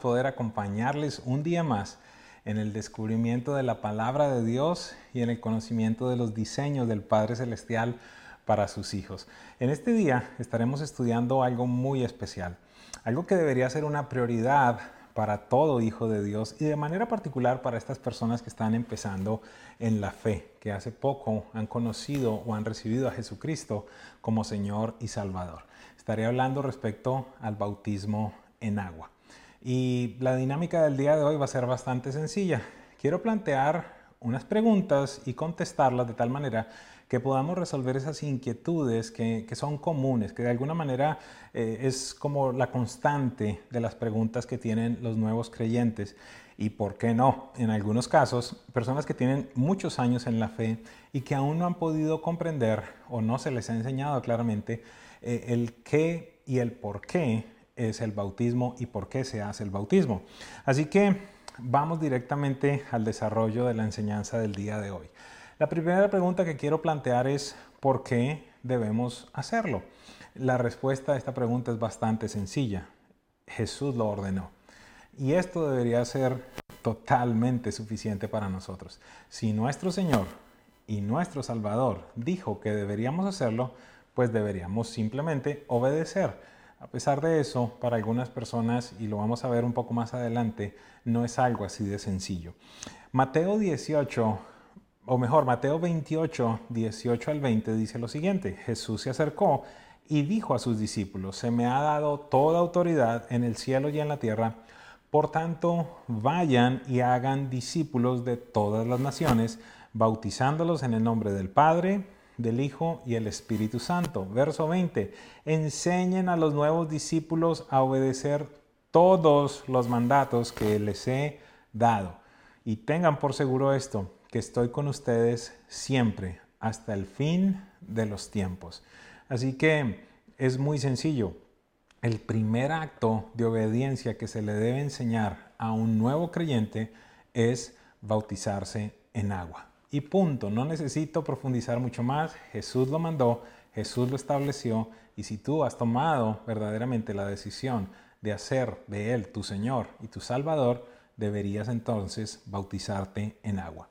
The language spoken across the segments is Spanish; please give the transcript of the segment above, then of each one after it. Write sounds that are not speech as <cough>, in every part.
poder acompañarles un día más en el descubrimiento de la palabra de Dios y en el conocimiento de los diseños del Padre Celestial para sus hijos. En este día estaremos estudiando algo muy especial, algo que debería ser una prioridad para todo hijo de Dios y de manera particular para estas personas que están empezando en la fe, que hace poco han conocido o han recibido a Jesucristo como Señor y Salvador. Estaré hablando respecto al bautismo en agua. Y la dinámica del día de hoy va a ser bastante sencilla. Quiero plantear unas preguntas y contestarlas de tal manera que podamos resolver esas inquietudes que, son comunes, que de alguna manera eh, es como la constante de las preguntas que tienen los nuevos creyentes. Y por qué no, en algunos casos, personas que tienen muchos años en la fe y que aún no han podido comprender o no se les ha enseñado claramente eh, el qué y el por qué es el bautismo y por qué se hace el bautismo. Así que vamos directamente al desarrollo de la enseñanza del día de hoy. La primera pregunta que quiero plantear es ¿por qué debemos hacerlo? La respuesta a esta pregunta es bastante sencilla. Jesús lo ordenó. Y esto debería ser totalmente suficiente para nosotros. Si nuestro Señor y nuestro Salvador dijo que deberíamos hacerlo, pues deberíamos simplemente obedecer. A pesar de eso, para algunas personas, y lo vamos a ver un poco más adelante, no es algo así de sencillo. Mateo 18, o mejor, Mateo 28, 18 al 20 dice lo siguiente, Jesús se acercó y dijo a sus discípulos, se me ha dado toda autoridad en el cielo y en la tierra, por tanto, vayan y hagan discípulos de todas las naciones, bautizándolos en el nombre del Padre, del Hijo y el Espíritu Santo. Verso 20. Enseñen a los nuevos discípulos a obedecer todos los mandatos que les he dado. Y tengan por seguro esto, que estoy con ustedes siempre, hasta el fin de los tiempos. Así que es muy sencillo. El primer acto de obediencia que se le debe enseñar a un nuevo creyente es bautizarse en agua. Y punto, no necesito profundizar mucho más. Jesús lo mandó, Jesús lo estableció y si tú has tomado verdaderamente la decisión de hacer de Él tu Señor y tu Salvador, deberías entonces bautizarte en agua.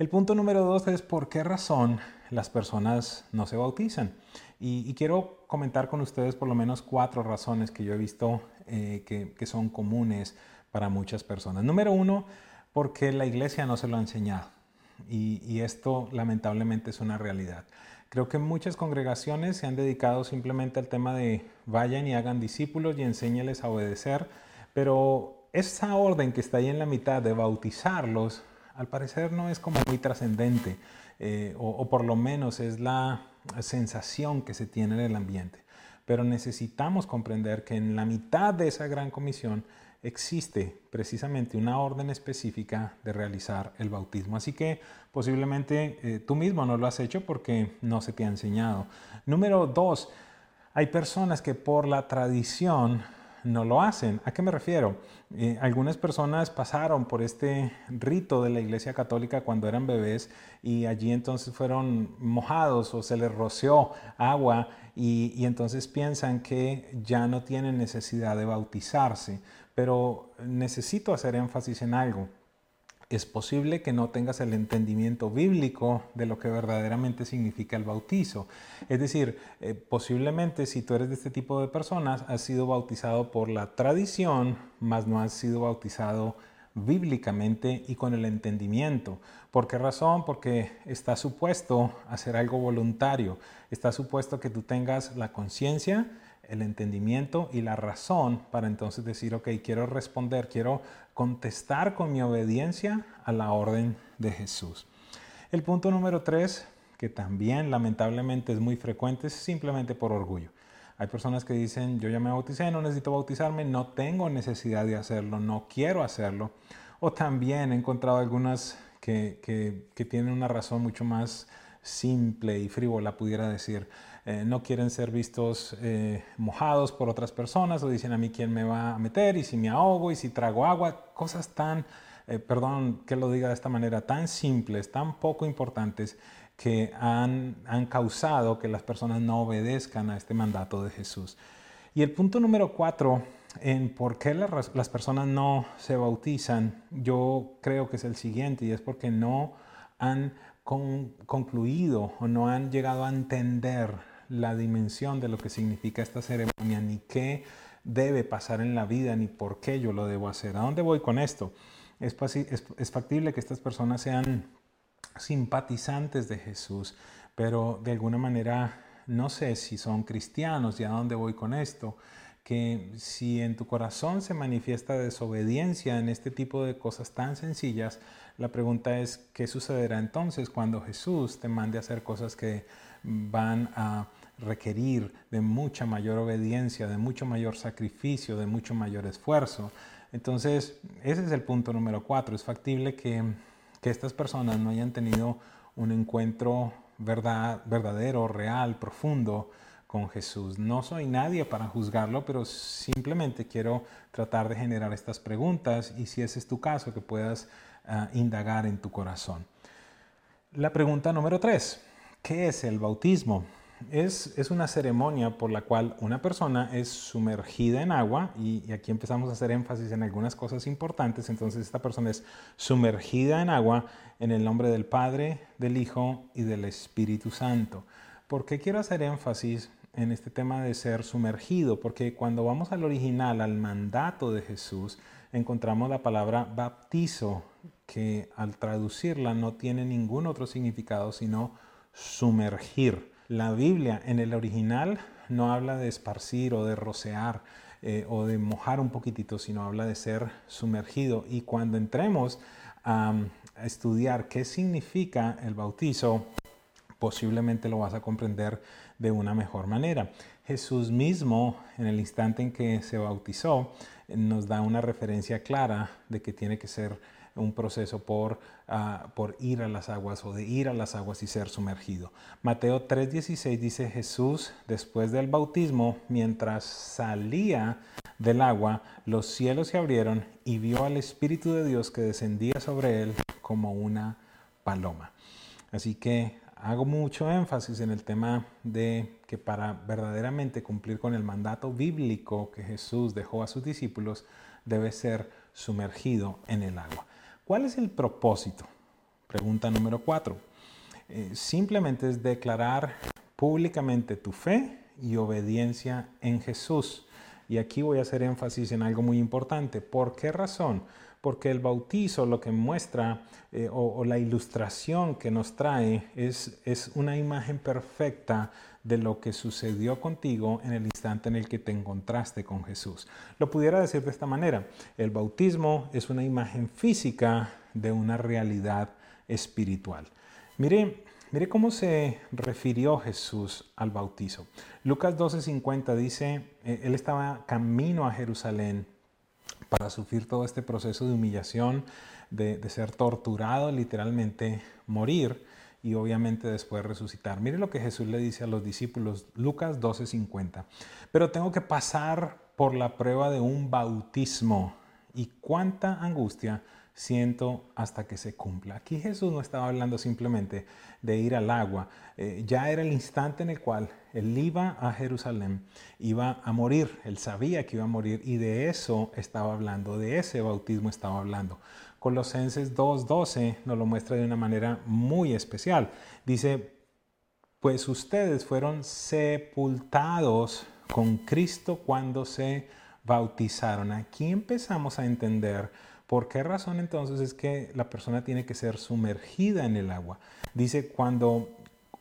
El punto número dos es por qué razón las personas no se bautizan. Y, quiero comentar con ustedes por lo menos cuatro razones que yo he visto eh, que, que son comunes para muchas personas. Número uno, porque la iglesia no se lo ha enseñado y, esto lamentablemente es una realidad. Creo que muchas congregaciones se han dedicado simplemente al tema de vayan y hagan discípulos y enséñales a obedecer, pero esa orden que está ahí en la mitad de bautizarlos, al parecer no es como muy trascendente, eh, o, por lo menos es la sensación que se tiene en el ambiente. Pero necesitamos comprender que en la mitad de esa gran comisión existe precisamente una orden específica de realizar el bautismo. Así que posiblemente eh, tú mismo no lo has hecho porque no se te ha enseñado. Número dos, hay personas que por la tradición no lo hacen. ¿A qué me refiero? Eh, algunas personas pasaron por este rito de la Iglesia Católica cuando eran bebés y allí entonces fueron mojados o se les roció agua y, y entonces piensan que ya no tienen necesidad de bautizarse. Pero necesito hacer énfasis en algo. Es posible que no tengas el entendimiento bíblico de lo que verdaderamente significa el bautizo. Es decir, eh, posiblemente si tú eres de este tipo de personas, has sido bautizado por la tradición, mas no has sido bautizado bíblicamente y con el entendimiento. ¿Por qué razón? Porque está supuesto hacer algo voluntario. Está supuesto que tú tengas la conciencia el entendimiento y la razón para entonces decir, ok, quiero responder, quiero contestar con mi obediencia a la orden de Jesús. El punto número tres, que también lamentablemente es muy frecuente, es simplemente por orgullo. Hay personas que dicen, yo ya me bauticé, no necesito bautizarme, no tengo necesidad de hacerlo, no quiero hacerlo. O también he encontrado algunas que, que tienen una razón mucho más simple y frívola, pudiera decir. Eh, no quieren ser vistos eh, mojados por otras personas o dicen a mí quién me va a meter y si me ahogo y si trago agua, cosas tan, eh, perdón que lo diga de esta manera, tan simples, tan poco importantes que han, han causado que las personas no obedezcan a este mandato de Jesús. Y el punto número cuatro en por qué las personas no se bautizan, yo creo que es el siguiente y es porque no han concluido o no han llegado a entender la dimensión de lo que significa esta ceremonia, ni qué debe pasar en la vida, ni por qué yo lo debo hacer. ¿A dónde voy con esto? Es, es factible que estas personas sean simpatizantes de Jesús, pero de alguna manera no sé si son cristianos y a dónde voy con esto que si en tu corazón se manifiesta desobediencia en este tipo de cosas tan sencillas, la pregunta es, ¿qué sucederá entonces cuando Jesús te mande a hacer cosas que van a requerir de mucha mayor obediencia, de mucho mayor sacrificio, de mucho mayor esfuerzo? Entonces, ese es el punto número cuatro. Es factible que, que estas personas no hayan tenido un encuentro verdad, verdadero, real, profundo con Jesús. No soy nadie para juzgarlo, pero simplemente quiero tratar de generar estas preguntas y si ese es tu caso, que puedas ah, indagar en tu corazón. La pregunta número tres, ¿qué es el bautismo? Es, es, una ceremonia por la cual una persona es sumergida en agua y, y, aquí empezamos a hacer énfasis en algunas cosas importantes. Entonces esta persona es sumergida en agua en el nombre del Padre, del Hijo y del Espíritu Santo. ¿Por qué quiero hacer énfasis en este tema de ser sumergido, porque cuando vamos al original, al mandato de Jesús, encontramos la palabra baptizo, que al traducirla no tiene ningún otro significado sino sumergir. La Biblia en el original no habla de esparcir o de rocear eh, o de mojar un poquitito, sino habla de ser sumergido. Y cuando entremos a estudiar qué significa el bautizo, posiblemente lo vas a comprender de una mejor manera. Jesús mismo, en el instante en que se bautizó, nos da una referencia clara de que tiene que ser un proceso por, ah, por ir a las aguas o de ir a las aguas y ser sumergido. Mateo 3:16 dice Jesús, después del bautismo, mientras salía del agua, los cielos se abrieron y vio al Espíritu de Dios que descendía sobre él como una paloma. Así que hago mucho énfasis en el tema de que para verdaderamente cumplir con el mandato bíblico que Jesús dejó a sus discípulos, debe ser sumergido en el agua. ¿Cuál es el propósito? Pregunta número cuatro. Eh, simplemente es declarar públicamente tu fe y obediencia en Jesús. Y aquí voy a hacer énfasis en algo muy importante. ¿Por qué razón? porque el bautizo lo que muestra eh, o, la ilustración que nos trae es, es una imagen perfecta de lo que sucedió contigo en el instante en el que te encontraste con Jesús. Lo pudiera decir de esta manera, el bautismo es una imagen física de una realidad espiritual. Mire, mire cómo se refirió Jesús al bautizo. Lucas 12:50 dice, eh, él estaba camino a Jerusalén para sufrir todo este proceso de humillación, de, ser torturado, literalmente morir y obviamente después resucitar. Mire lo que Jesús le dice a los discípulos, Lucas 12:50. Pero tengo que pasar por la prueba de un bautismo y cuánta angustia siento hasta que se cumpla. Aquí Jesús no estaba hablando simplemente de ir al agua, eh, ya era el instante en el cual él iba a Jerusalén, iba a morir, él sabía que iba a morir y de eso estaba hablando, de ese bautismo estaba hablando. Colosenses 2.12 nos lo muestra de una manera muy especial. Dice, pues ustedes fueron sepultados con Cristo cuando se bautizaron. Aquí empezamos a entender ¿Por qué razón entonces es que la persona tiene que ser sumergida en el agua? Dice, cuando,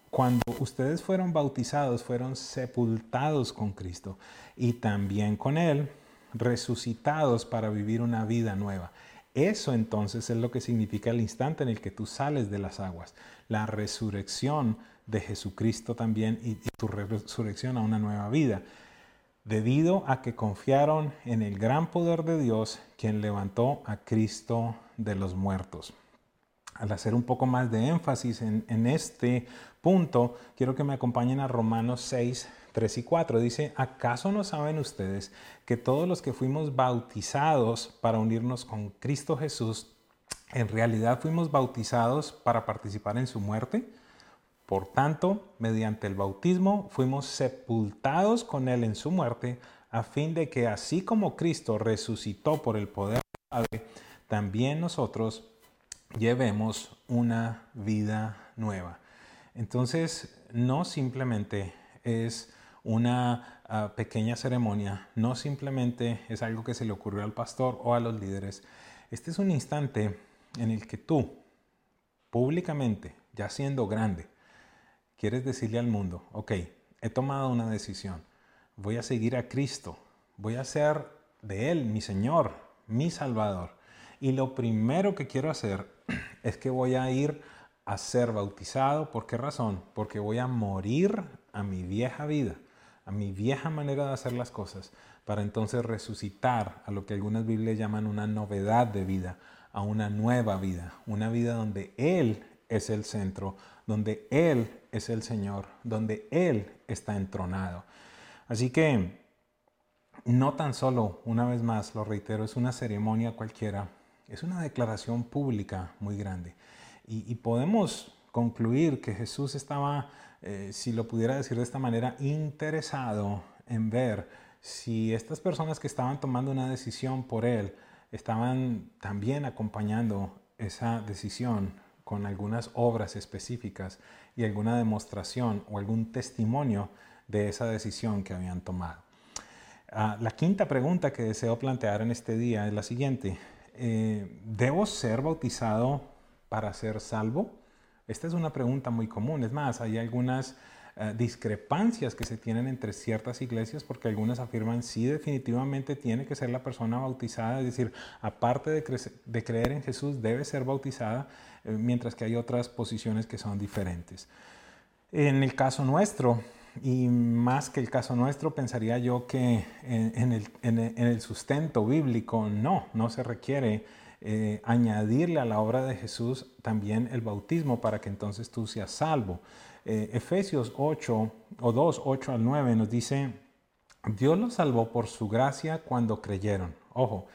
cuando ustedes fueron bautizados, fueron sepultados con Cristo y también con Él, resucitados para vivir una vida nueva. Eso entonces es lo que significa el instante en el que tú sales de las aguas, la resurrección de Jesucristo también y, y tu resurrección a una nueva vida debido a que confiaron en el gran poder de Dios, quien levantó a Cristo de los muertos. Al hacer un poco más de énfasis en, este punto, quiero que me acompañen a Romanos 6, 3 y 4. Dice, ¿acaso no saben ustedes que todos los que fuimos bautizados para unirnos con Cristo Jesús, en realidad fuimos bautizados para participar en su muerte? Por tanto, mediante el bautismo fuimos sepultados con Él en su muerte, a fin de que así como Cristo resucitó por el poder del Padre, también nosotros llevemos una vida nueva. Entonces, no simplemente es una ah, pequeña ceremonia, no simplemente es algo que se le ocurrió al pastor o a los líderes. Este es un instante en el que tú, públicamente, ya siendo grande, quieres decirle al mundo, ok, he tomado una decisión, voy a seguir a Cristo, voy a ser de Él mi Señor, mi Salvador. Y lo primero que quiero hacer <clears throat> es que voy a ir a ser bautizado. ¿Por qué razón? Porque voy a morir a mi vieja vida, a mi vieja manera de hacer las cosas, para entonces resucitar a lo que algunas Biblias llaman una novedad de vida, a una nueva vida, una vida donde Él es el centro, donde Él es el Señor, donde Él está entronado. Así que no tan solo, una vez más, lo reitero, es una ceremonia cualquiera, es una declaración pública muy grande. Y, podemos concluir que Jesús estaba, eh, si lo pudiera decir de esta manera, interesado en ver si estas personas que estaban tomando una decisión por Él estaban también acompañando esa decisión con algunas obras específicas y alguna demostración o algún testimonio de esa decisión que habían tomado. Ah, la quinta pregunta que deseo plantear en este día es la siguiente. Eh, ¿Debo ser bautizado para ser salvo? Esta es una pregunta muy común. Es más, hay algunas eh, discrepancias que se tienen entre ciertas iglesias porque algunas afirman sí definitivamente tiene que ser la persona bautizada, es decir, aparte de, creer en Jesús debe ser bautizada, eh, mientras que hay otras posiciones que son diferentes. En el caso nuestro, y más que el caso nuestro, pensaría yo que en, el, sustento bíblico no, no se requiere eh, añadirle a la obra de Jesús también el bautismo para que entonces tú seas salvo. Eh, Efesios 8 o 2, 8 al 9 nos dice, Dios los salvó por su gracia cuando creyeron. Ojo,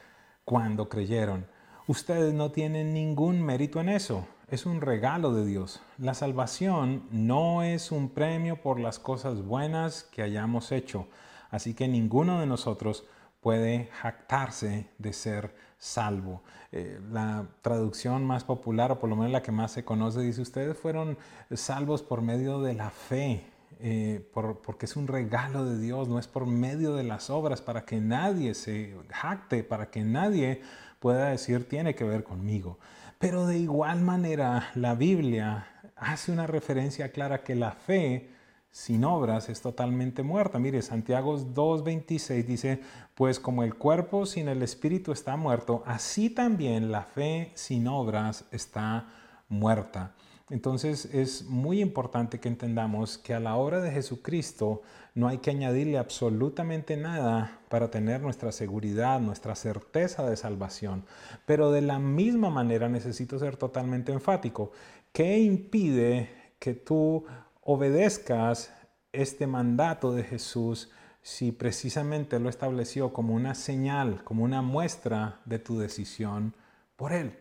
cuando creyeron. Ustedes no tienen ningún mérito en eso. Es un regalo de Dios. La salvación no es un premio por las cosas buenas que hayamos hecho. Así que ninguno de nosotros puede jactarse de ser salvo. Eh, la traducción más popular, o por lo menos la que más se conoce, dice, ustedes fueron salvos por medio de la fe, eh, porque es un regalo de Dios, no es por medio de las obras, para que nadie se jacte, para que nadie pueda decir, tiene que ver conmigo. Pero de igual manera, la Biblia hace una referencia clara que la fe sin obras es totalmente muerta. Mire, Santiago 2.26 dice, pues como el cuerpo sin el espíritu está muerto, así también la fe sin obras está muerta. Entonces es muy importante que entendamos que a la obra de Jesucristo no hay que añadirle absolutamente nada para tener nuestra seguridad, nuestra certeza de salvación. Pero de la misma manera necesito ser totalmente enfático. ¿Qué impide que tú obedezcas este mandato de Jesús si precisamente lo estableció como una señal, como una muestra de tu decisión por Él?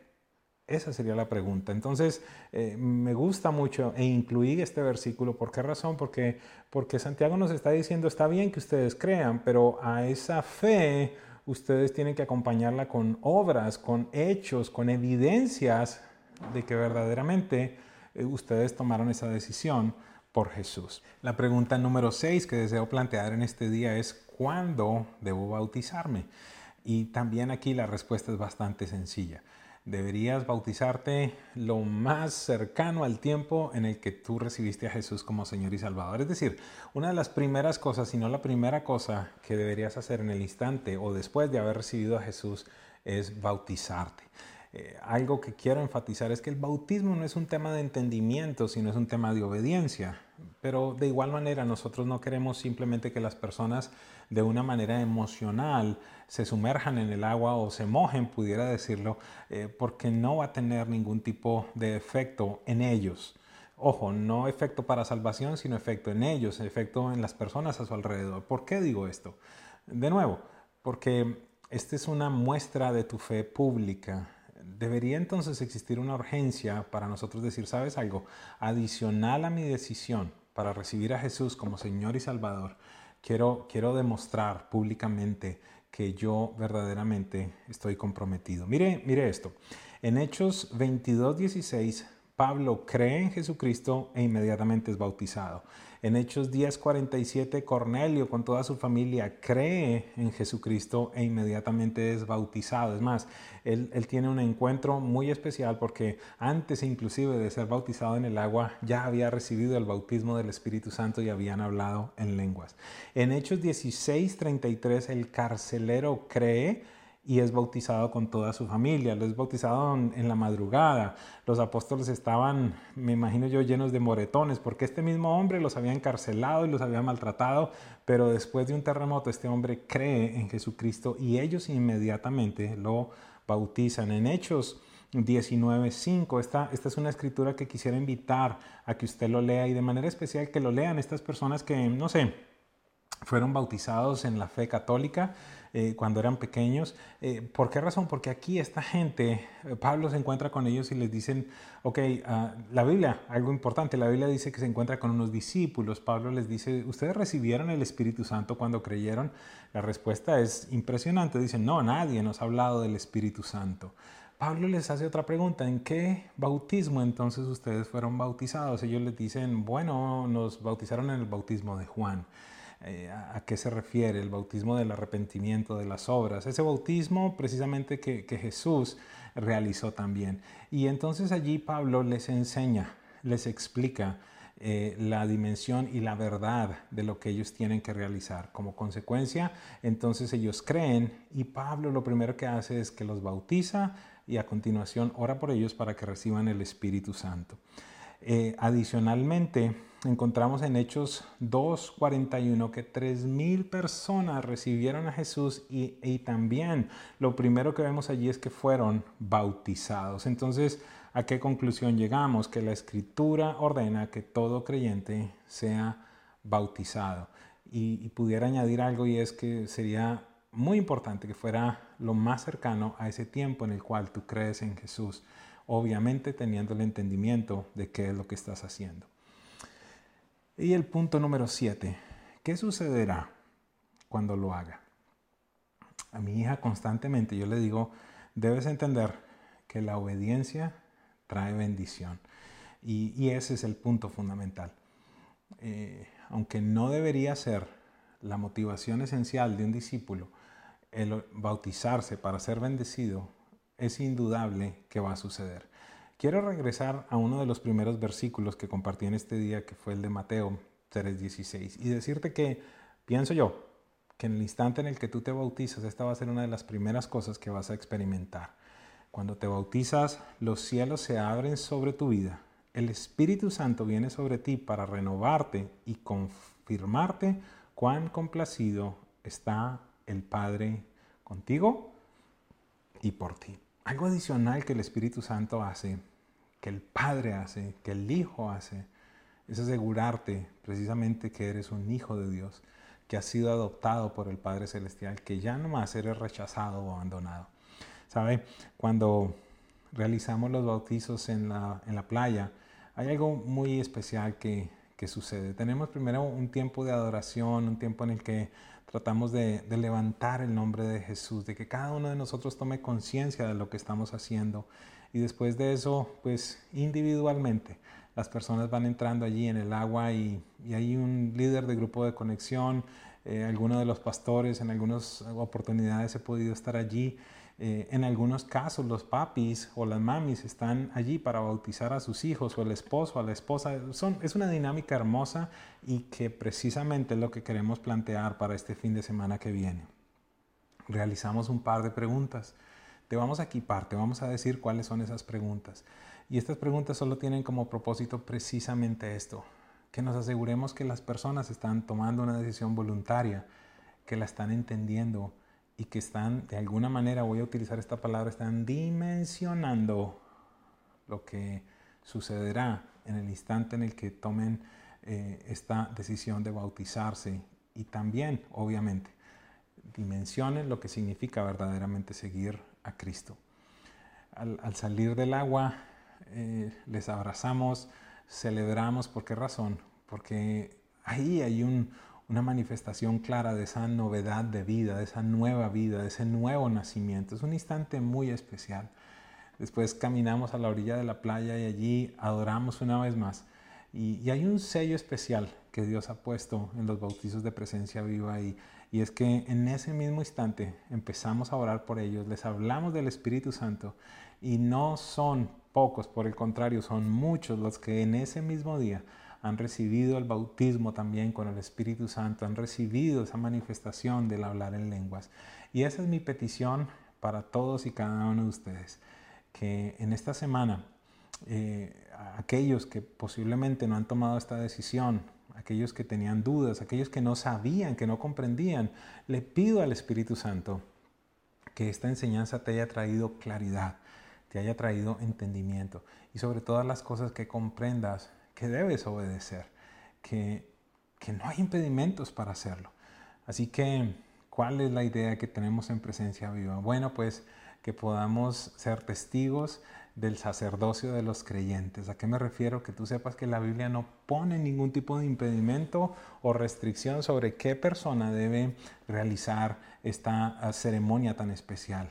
Esa sería la pregunta. Entonces, eh, me gusta mucho e incluí este versículo. ¿Por qué razón? Porque, porque Santiago nos está diciendo, está bien que ustedes crean, pero a esa fe ustedes tienen que acompañarla con obras, con hechos, con evidencias de que verdaderamente eh, ustedes tomaron esa decisión por Jesús. La pregunta número 6 que deseo plantear en este día es ¿cuándo debo bautizarme? Y también aquí la respuesta es bastante sencilla. Deberías bautizarte lo más cercano al tiempo en el que tú recibiste a Jesús como Señor y Salvador. Es decir, una de las primeras cosas, si no la primera cosa que deberías hacer en el instante o después de haber recibido a Jesús es bautizarte. Eh, algo que quiero enfatizar es que el bautismo no es un tema de entendimiento, sino es un tema de obediencia. Pero de igual manera nosotros no queremos simplemente que las personas de una manera emocional se sumerjan en el agua o se mojen, pudiera decirlo, eh, porque no va a tener ningún tipo de efecto en ellos. Ojo, no efecto para salvación, sino efecto en ellos, efecto en las personas a su alrededor. ¿Por qué digo esto? De nuevo, porque esta es una muestra de tu fe pública debería entonces existir una urgencia para nosotros decir, ¿sabes algo? Adicional a mi decisión para recibir a Jesús como Señor y Salvador, quiero, quiero demostrar públicamente que yo verdaderamente estoy comprometido. Mire, mire esto. En Hechos 22, 16, Pablo cree en Jesucristo e inmediatamente es bautizado. En Hechos 10:47, Cornelio con toda su familia cree en Jesucristo e inmediatamente es bautizado. Es más, él, tiene un encuentro muy especial porque antes inclusive de ser bautizado en el agua ya había recibido el bautismo del Espíritu Santo y habían hablado en lenguas. En Hechos 16:33, el carcelero cree y es bautizado con toda su familia. Lo es bautizado en, la madrugada. Los apóstoles estaban, me imagino yo, llenos de moretones, porque este mismo hombre los había encarcelado y los había maltratado, pero después de un terremoto este hombre cree en Jesucristo y ellos inmediatamente lo bautizan. En Hechos 19.5, esta, esta es una escritura que quisiera invitar a que usted lo lea y de manera especial que lo lean estas personas que, no sé, fueron bautizados en la fe católica eh, cuando eran pequeños. Eh, ¿Por qué razón? Porque aquí esta gente, eh, Pablo se encuentra con ellos y les dicen, ok, ah, la Biblia, algo importante, la Biblia dice que se encuentra con unos discípulos. Pablo les dice, ¿ustedes recibieron el Espíritu Santo cuando creyeron? La respuesta es impresionante. Dicen, no, nadie nos ha hablado del Espíritu Santo. Pablo les hace otra pregunta, ¿en qué bautismo entonces ustedes fueron bautizados? Ellos les dicen, bueno, nos bautizaron en el bautismo de Juan. Eh, a, qué se refiere el bautismo del arrepentimiento de las obras. Ese bautismo precisamente que, Jesús realizó también. Y entonces allí Pablo les enseña, les explica eh, la dimensión y la verdad de lo que ellos tienen que realizar. Como consecuencia, entonces ellos creen y Pablo lo primero que hace es que los bautiza y a continuación ora por ellos para que reciban el Espíritu Santo. Eh, adicionalmente, encontramos en Hechos 2.41 que 3.000 personas recibieron a Jesús y, también lo primero que vemos allí es que fueron bautizados. Entonces, ¿a qué conclusión llegamos? Que la escritura ordena que todo creyente sea bautizado. Y, y pudiera añadir algo y es que sería muy importante que fuera lo más cercano a ese tiempo en el cual tú crees en Jesús obviamente teniendo el entendimiento de qué es lo que estás haciendo. Y el punto número siete, ¿qué sucederá cuando lo haga? A mi hija constantemente yo le digo, debes entender que la obediencia trae bendición. Y, ese es el punto fundamental. Eh, aunque no debería ser la motivación esencial de un discípulo el bautizarse para ser bendecido, es indudable que va a suceder. Quiero regresar a uno de los primeros versículos que compartí en este día, que fue el de Mateo 3:16, y decirte que pienso yo que en el instante en el que tú te bautizas, esta va a ser una de las primeras cosas que vas a experimentar. Cuando te bautizas, los cielos se abren sobre tu vida. El Espíritu Santo viene sobre ti para renovarte y confirmarte cuán complacido está el Padre contigo y por ti. Algo adicional que el Espíritu Santo hace, que el Padre hace, que el Hijo hace, es asegurarte precisamente que eres un hijo de Dios, que has sido adoptado por el Padre Celestial, que ya no más eres rechazado o abandonado. ¿Sabe? Cuando realizamos los bautizos en la, en la playa, hay algo muy especial que, que sucede. Tenemos primero un tiempo de adoración, un tiempo en el que tratamos de, levantar el nombre de Jesús, de que cada uno de nosotros tome conciencia de lo que estamos haciendo. Y después de eso, pues individualmente, las personas van entrando allí en el agua y, hay un líder de grupo de conexión, eh, alguno de los pastores, en algunas oportunidades he podido estar allí eh, en algunos casos los papis o las mamis están allí para bautizar a sus hijos o el esposo, a la esposa. Son, es una dinámica hermosa y que precisamente es lo que queremos plantear para este fin de semana que viene. Realizamos un par de preguntas. Te vamos a equipar, te vamos a decir cuáles son esas preguntas. Y estas preguntas solo tienen como propósito precisamente esto, que nos aseguremos que las personas están tomando una decisión voluntaria, que la están entendiendo, y que están, de alguna manera, voy a utilizar esta palabra, están dimensionando lo que sucederá en el instante en el que tomen eh, esta decisión de bautizarse y también, obviamente, dimensionen lo que significa verdaderamente seguir a Cristo. Al, salir del agua, eh, les abrazamos, celebramos, ¿por qué razón? Porque ahí hay un, una manifestación clara de esa novedad de vida, de esa nueva vida, de ese nuevo nacimiento. Es un instante muy especial. Después caminamos a la orilla de la playa y allí adoramos una vez más. Y, hay un sello especial que Dios ha puesto en los bautizos de presencia viva y, y es que en ese mismo instante empezamos a orar por ellos, les hablamos del Espíritu Santo y no son pocos, por el contrario, son muchos los que en ese mismo día han recibido el bautismo también con el Espíritu Santo, han recibido esa manifestación del hablar en lenguas. Y esa es mi petición para todos y cada uno de ustedes, que en esta semana eh, aquellos que posiblemente no han tomado esta decisión, aquellos que tenían dudas, aquellos que no sabían, que no comprendían, le pido al Espíritu Santo que esta enseñanza te haya traído claridad, te haya traído entendimiento y sobre todas las cosas que comprendas que debes obedecer, que, que no hay impedimentos para hacerlo. Así que, ¿cuál es la idea que tenemos en presencia viva? Bueno, pues que podamos ser testigos del sacerdocio de los creyentes. ¿A qué me refiero? Que tú sepas que la Biblia no pone ningún tipo de impedimento o restricción sobre qué persona debe realizar esta ah, ceremonia tan especial.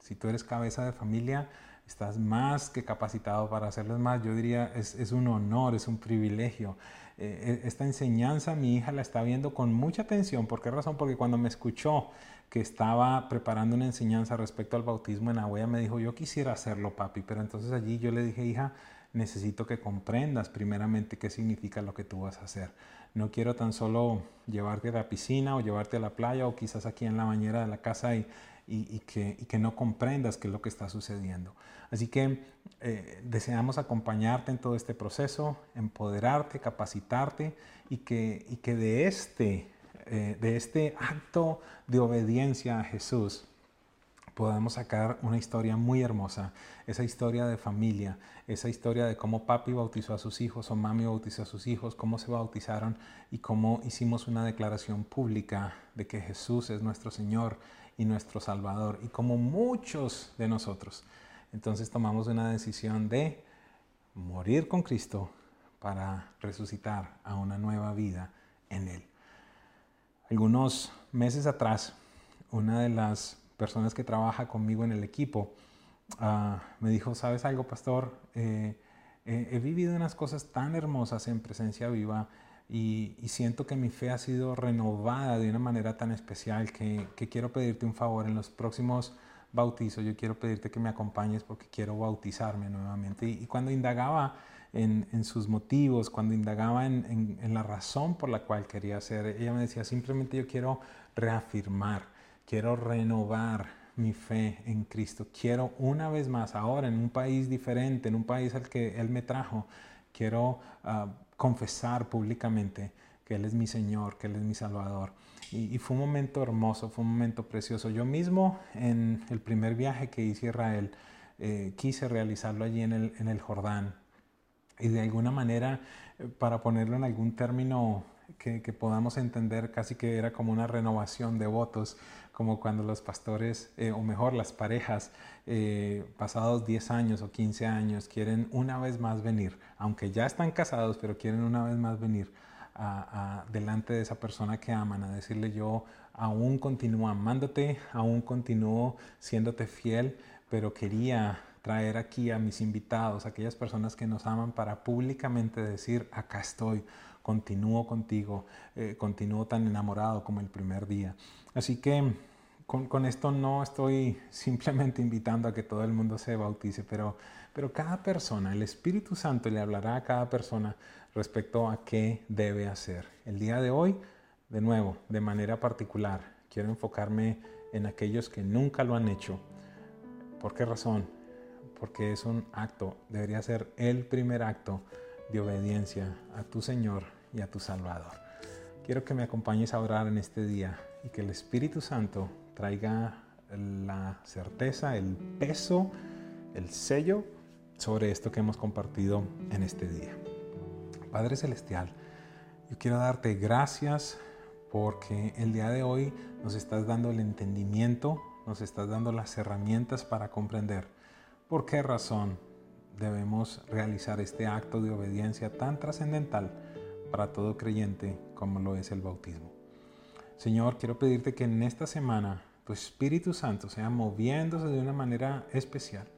Si tú eres cabeza de familia, estás más que capacitado para hacerlo. más, yo diría, es, es un honor, es un privilegio. Eh, e, esta enseñanza mi hija la está viendo con mucha atención. ¿Por qué razón? Porque cuando me escuchó que estaba preparando una enseñanza respecto al bautismo en agua, me dijo, yo quisiera hacerlo, papi, pero entonces allí yo le dije, hija, necesito que comprendas primeramente qué significa lo que tú vas a hacer. No quiero tan solo llevarte a la piscina o llevarte a la playa o quizás aquí en la bañera de la casa y, y, que, y que, no comprendas qué es lo que está sucediendo. Así que eh, deseamos acompañarte en todo este proceso, empoderarte, capacitarte y que, y que de, este, eh, de este acto de obediencia a Jesús podamos sacar una historia muy hermosa, esa historia de familia, esa historia de cómo papi bautizó a sus hijos o mami bautizó a sus hijos, cómo se bautizaron y cómo hicimos una declaración pública de que Jesús es nuestro Señor y nuestro Salvador, y como muchos de nosotros. Entonces tomamos una decisión de morir con Cristo para resucitar a una nueva vida en Él. Algunos meses atrás, una de las personas que trabaja conmigo en el equipo ah, me dijo, ¿sabes algo, pastor? Eh, he vivido unas cosas tan hermosas en presencia viva y, siento que mi fe ha sido renovada de una manera tan especial que, quiero pedirte un favor en los próximos bautizos. Yo quiero pedirte que me acompañes porque quiero bautizarme nuevamente. Y, cuando indagaba en, sus motivos, cuando indagaba en, en la razón por la cual quería hacer, ella me decía, simplemente yo quiero reafirmar, quiero renovar mi fe en Cristo. Quiero una vez más, ahora en un país diferente, en un país al que Él me trajo, quiero uh, confesar públicamente que Él es mi Señor, que Él es mi Salvador. Y, fue un momento hermoso, fue un momento precioso. Yo mismo en el primer viaje que hice a Israel, eh, quise realizarlo allí en el, en el Jordán. Y de alguna manera, eh, para ponerlo en algún término que, podamos entender, casi que era como una renovación de votos, como cuando los pastores, eh, o mejor las parejas, eh, pasados 10 años o 15 años, quieren una vez más venir, aunque ya están casados, pero quieren una vez más venir a, delante de esa persona que aman, a decirle yo aún continúo amándote, aún continúo siéndote fiel, pero quería traer aquí a mis invitados, aquellas personas que nos aman, para públicamente decir, acá estoy, continúo contigo, eh, continúo tan enamorado como el primer día. Así que con, esto no estoy <laughs> simplemente invitando a que todo el mundo se bautice, pero, pero cada persona, el Espíritu Santo le hablará a cada persona respecto a qué debe hacer. El día de hoy, de nuevo, de manera particular, quiero enfocarme en aquellos que nunca lo han hecho. ¿Por qué razón? Porque es un acto, debería ser el primer acto de obediencia a tu Señor y a tu Salvador. Quiero que me acompañes a orar en este día y que el Espíritu Santo traiga la certeza, el peso, el sello sobre esto que hemos compartido en este día. Padre Celestial, yo quiero darte gracias porque el día de hoy nos estás dando el entendimiento, nos estás dando las herramientas para comprender por qué razón debemos realizar este acto de obediencia tan trascendental para todo creyente como lo es el bautismo. Señor, quiero pedirte que en esta semana tu Espíritu Santo sea moviéndose de una manera especial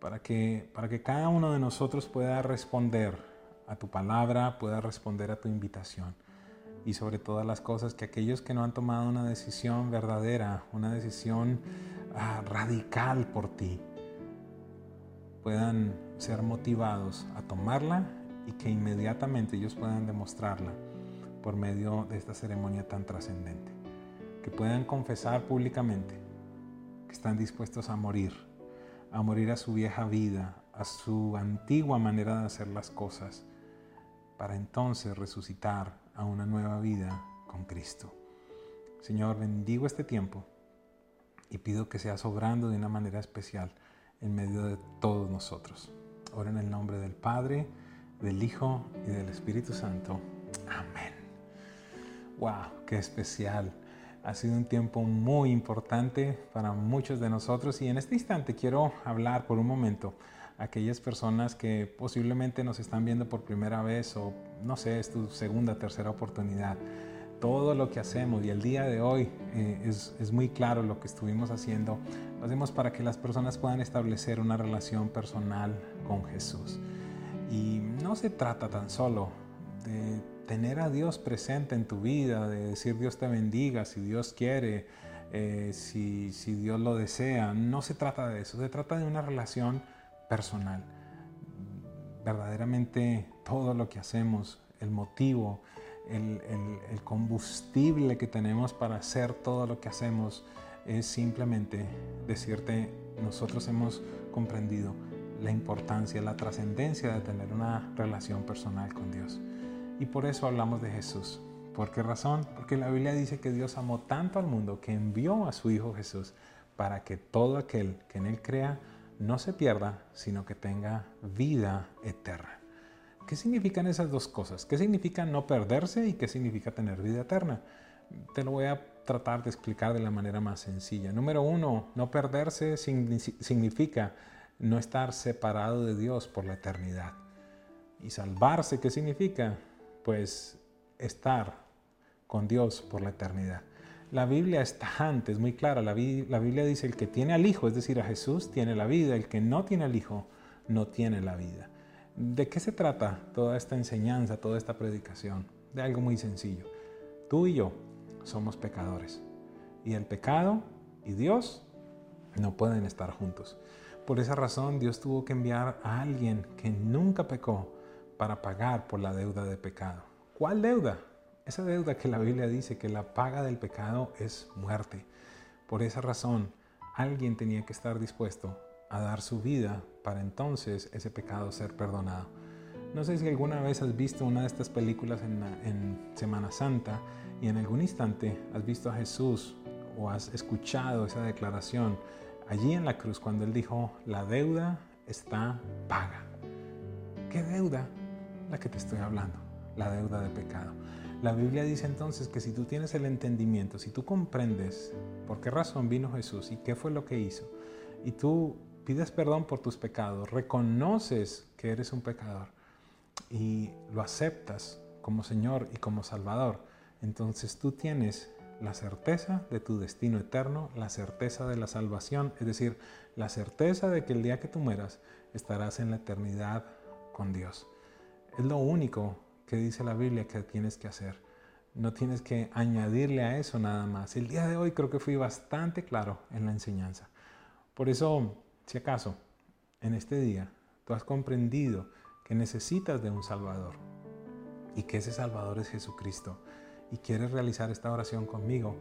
para que, para que cada uno de nosotros pueda responder a tu palabra, pueda responder a tu invitación. Y sobre todas las cosas, que aquellos que no han tomado una decisión verdadera, una decisión ah, radical por ti, puedan ser motivados a tomarla y que inmediatamente ellos puedan demostrarla por medio de esta ceremonia tan trascendente. Que puedan confesar públicamente que están dispuestos a morir a morir a su vieja vida, a su antigua manera de hacer las cosas, para entonces resucitar a una nueva vida con Cristo. Señor, bendigo este tiempo y pido que sea sobrando de una manera especial en medio de todos nosotros. Ahora en el nombre del Padre, del Hijo y del Espíritu Santo. Amén. ¡Wow! ¡Qué especial! Ha sido un tiempo muy importante para muchos de nosotros y en este instante quiero hablar por un momento a aquellas personas que posiblemente nos están viendo por primera vez o no sé, es tu segunda, tercera oportunidad. Todo lo que hacemos y el día de hoy eh, es, es muy claro lo que estuvimos haciendo. Lo hacemos para que las personas puedan establecer una relación personal con Jesús. Y no se trata tan solo de tener a Dios presente en tu vida, de decir Dios te bendiga, si Dios quiere, eh, si, si Dios lo desea. No se trata de eso, se trata de una relación personal. Verdaderamente todo lo que hacemos, el motivo, el, combustible que tenemos para hacer todo lo que hacemos es simplemente decirte, nosotros hemos comprendido la importancia, la trascendencia de tener una relación personal con Dios. Y por eso hablamos de Jesús. ¿Por qué razón? Porque la Biblia dice que Dios amó tanto al mundo que envió a su Hijo Jesús para que todo aquel que en Él crea no se pierda, sino que tenga vida eterna. ¿Qué significan esas dos cosas? ¿Qué significa no perderse y qué significa tener vida eterna? Te lo voy a tratar de explicar de la manera más sencilla. Número uno, no perderse significa no estar separado de Dios por la eternidad. Y salvarse, ¿qué significa? pues estar con Dios por la eternidad. La Biblia está antes, muy clara. La, la, Biblia dice, el que tiene al Hijo, es decir, a Jesús, tiene la vida. El que no tiene al Hijo, no tiene la vida. ¿De qué se trata toda esta enseñanza, toda esta predicación? De algo muy sencillo. Tú y yo somos pecadores. Y el pecado y Dios no pueden estar juntos. Por esa razón Dios tuvo que enviar a alguien que nunca pecó para pagar por la deuda de pecado. ¿Cuál deuda? Esa deuda que la Biblia dice que la paga del pecado es muerte. Por esa razón, alguien tenía que estar dispuesto a dar su vida para entonces ese pecado ser perdonado. No sé si alguna vez has visto una de estas películas en, en, Semana Santa y en algún instante has visto a Jesús o has escuchado esa declaración allí en la cruz cuando Él dijo, la deuda está paga. ¿Qué deuda? la que te estoy hablando, la deuda de pecado. La Biblia dice entonces que si tú tienes el entendimiento, si tú comprendes por qué razón vino Jesús y qué fue lo que hizo, y tú pides perdón por tus pecados, reconoces que eres un pecador y lo aceptas como Señor y como Salvador, entonces tú tienes la certeza de tu destino eterno, la certeza de la salvación, es decir, la certeza de que el día que tú mueras estarás en la eternidad con Dios. Es lo único que dice la Biblia que tienes que hacer. No tienes que añadirle a eso nada más. El día de hoy creo que fui bastante claro en la enseñanza. Por eso, si acaso, en este día tú has comprendido que necesitas de un Salvador y que ese Salvador es Jesucristo y quieres realizar esta oración conmigo,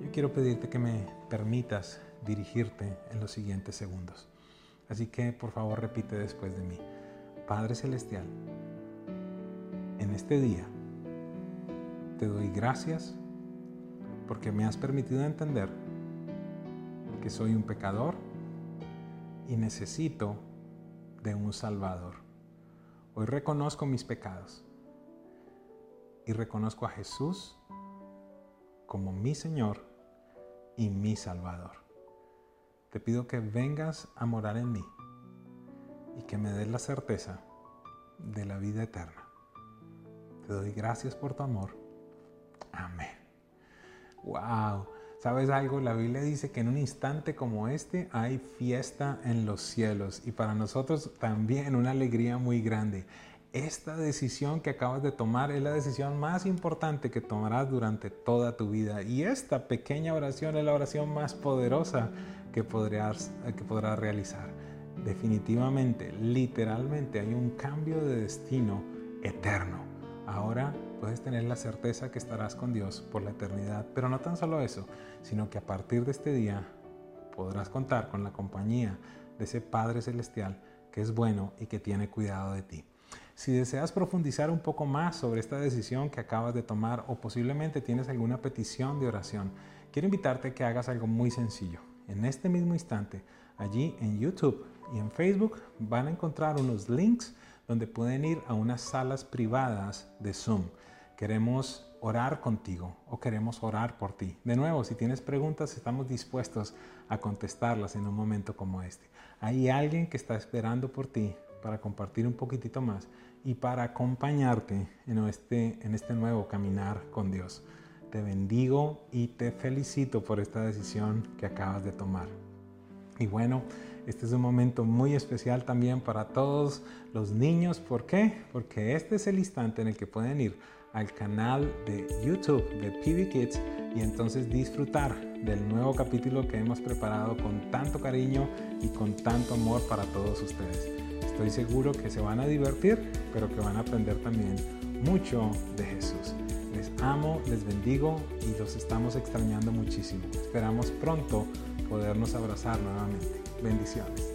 yo quiero pedirte que me permitas dirigirte en los siguientes segundos. Así que por favor repite después de mí. Padre Celestial, en este día te doy gracias porque me has permitido entender que soy un pecador y necesito de un Salvador. Hoy reconozco mis pecados y reconozco a Jesús como mi Señor y mi Salvador. Te pido que vengas a morar en mí y que me des la certeza de la vida eterna. Te doy gracias por tu amor. Amén. ¡Wow! ¿Sabes algo? La Biblia dice que en un instante como este hay fiesta en los cielos y para nosotros también una alegría muy grande. Esta decisión que acabas de tomar es la decisión más importante que tomarás durante toda tu vida y esta pequeña oración es la oración más poderosa que podrás, que podrás realizar. Definitivamente, literalmente hay un cambio de destino eterno. Ahora puedes tener la certeza que estarás con Dios por la eternidad. Pero no tan solo eso, sino que a partir de este día podrás contar con la compañía de ese Padre Celestial que es bueno y que tiene cuidado de ti. Si deseas profundizar un poco más sobre esta decisión que acabas de tomar o posiblemente tienes alguna petición de oración, quiero invitarte a que hagas algo muy sencillo. En este mismo instante, allí en YouTube y en Facebook van a encontrar unos links donde pueden ir a unas salas privadas de Zoom queremos orar contigo o queremos orar por ti. De nuevo, si tienes preguntas, estamos dispuestos a contestarlas en un momento como este. Hay alguien que está esperando por ti para compartir un poquitito más y para acompañarte en este, en este nuevo caminar con Dios. Te bendigo y te felicito por esta decisión que acabas de tomar. Y bueno, este es un momento muy especial también para todos los niños. ¿Por qué? Porque este es el instante en el que pueden ir al canal de YouTube de PB Kids y entonces disfrutar del nuevo capítulo que hemos preparado con tanto cariño y con tanto amor para todos ustedes. Estoy seguro que se van a divertir, pero que van a aprender también mucho de Jesús. Les amo, les bendigo y los estamos extrañando muchísimo. Esperamos pronto podernos abrazar nuevamente. Bendiciones.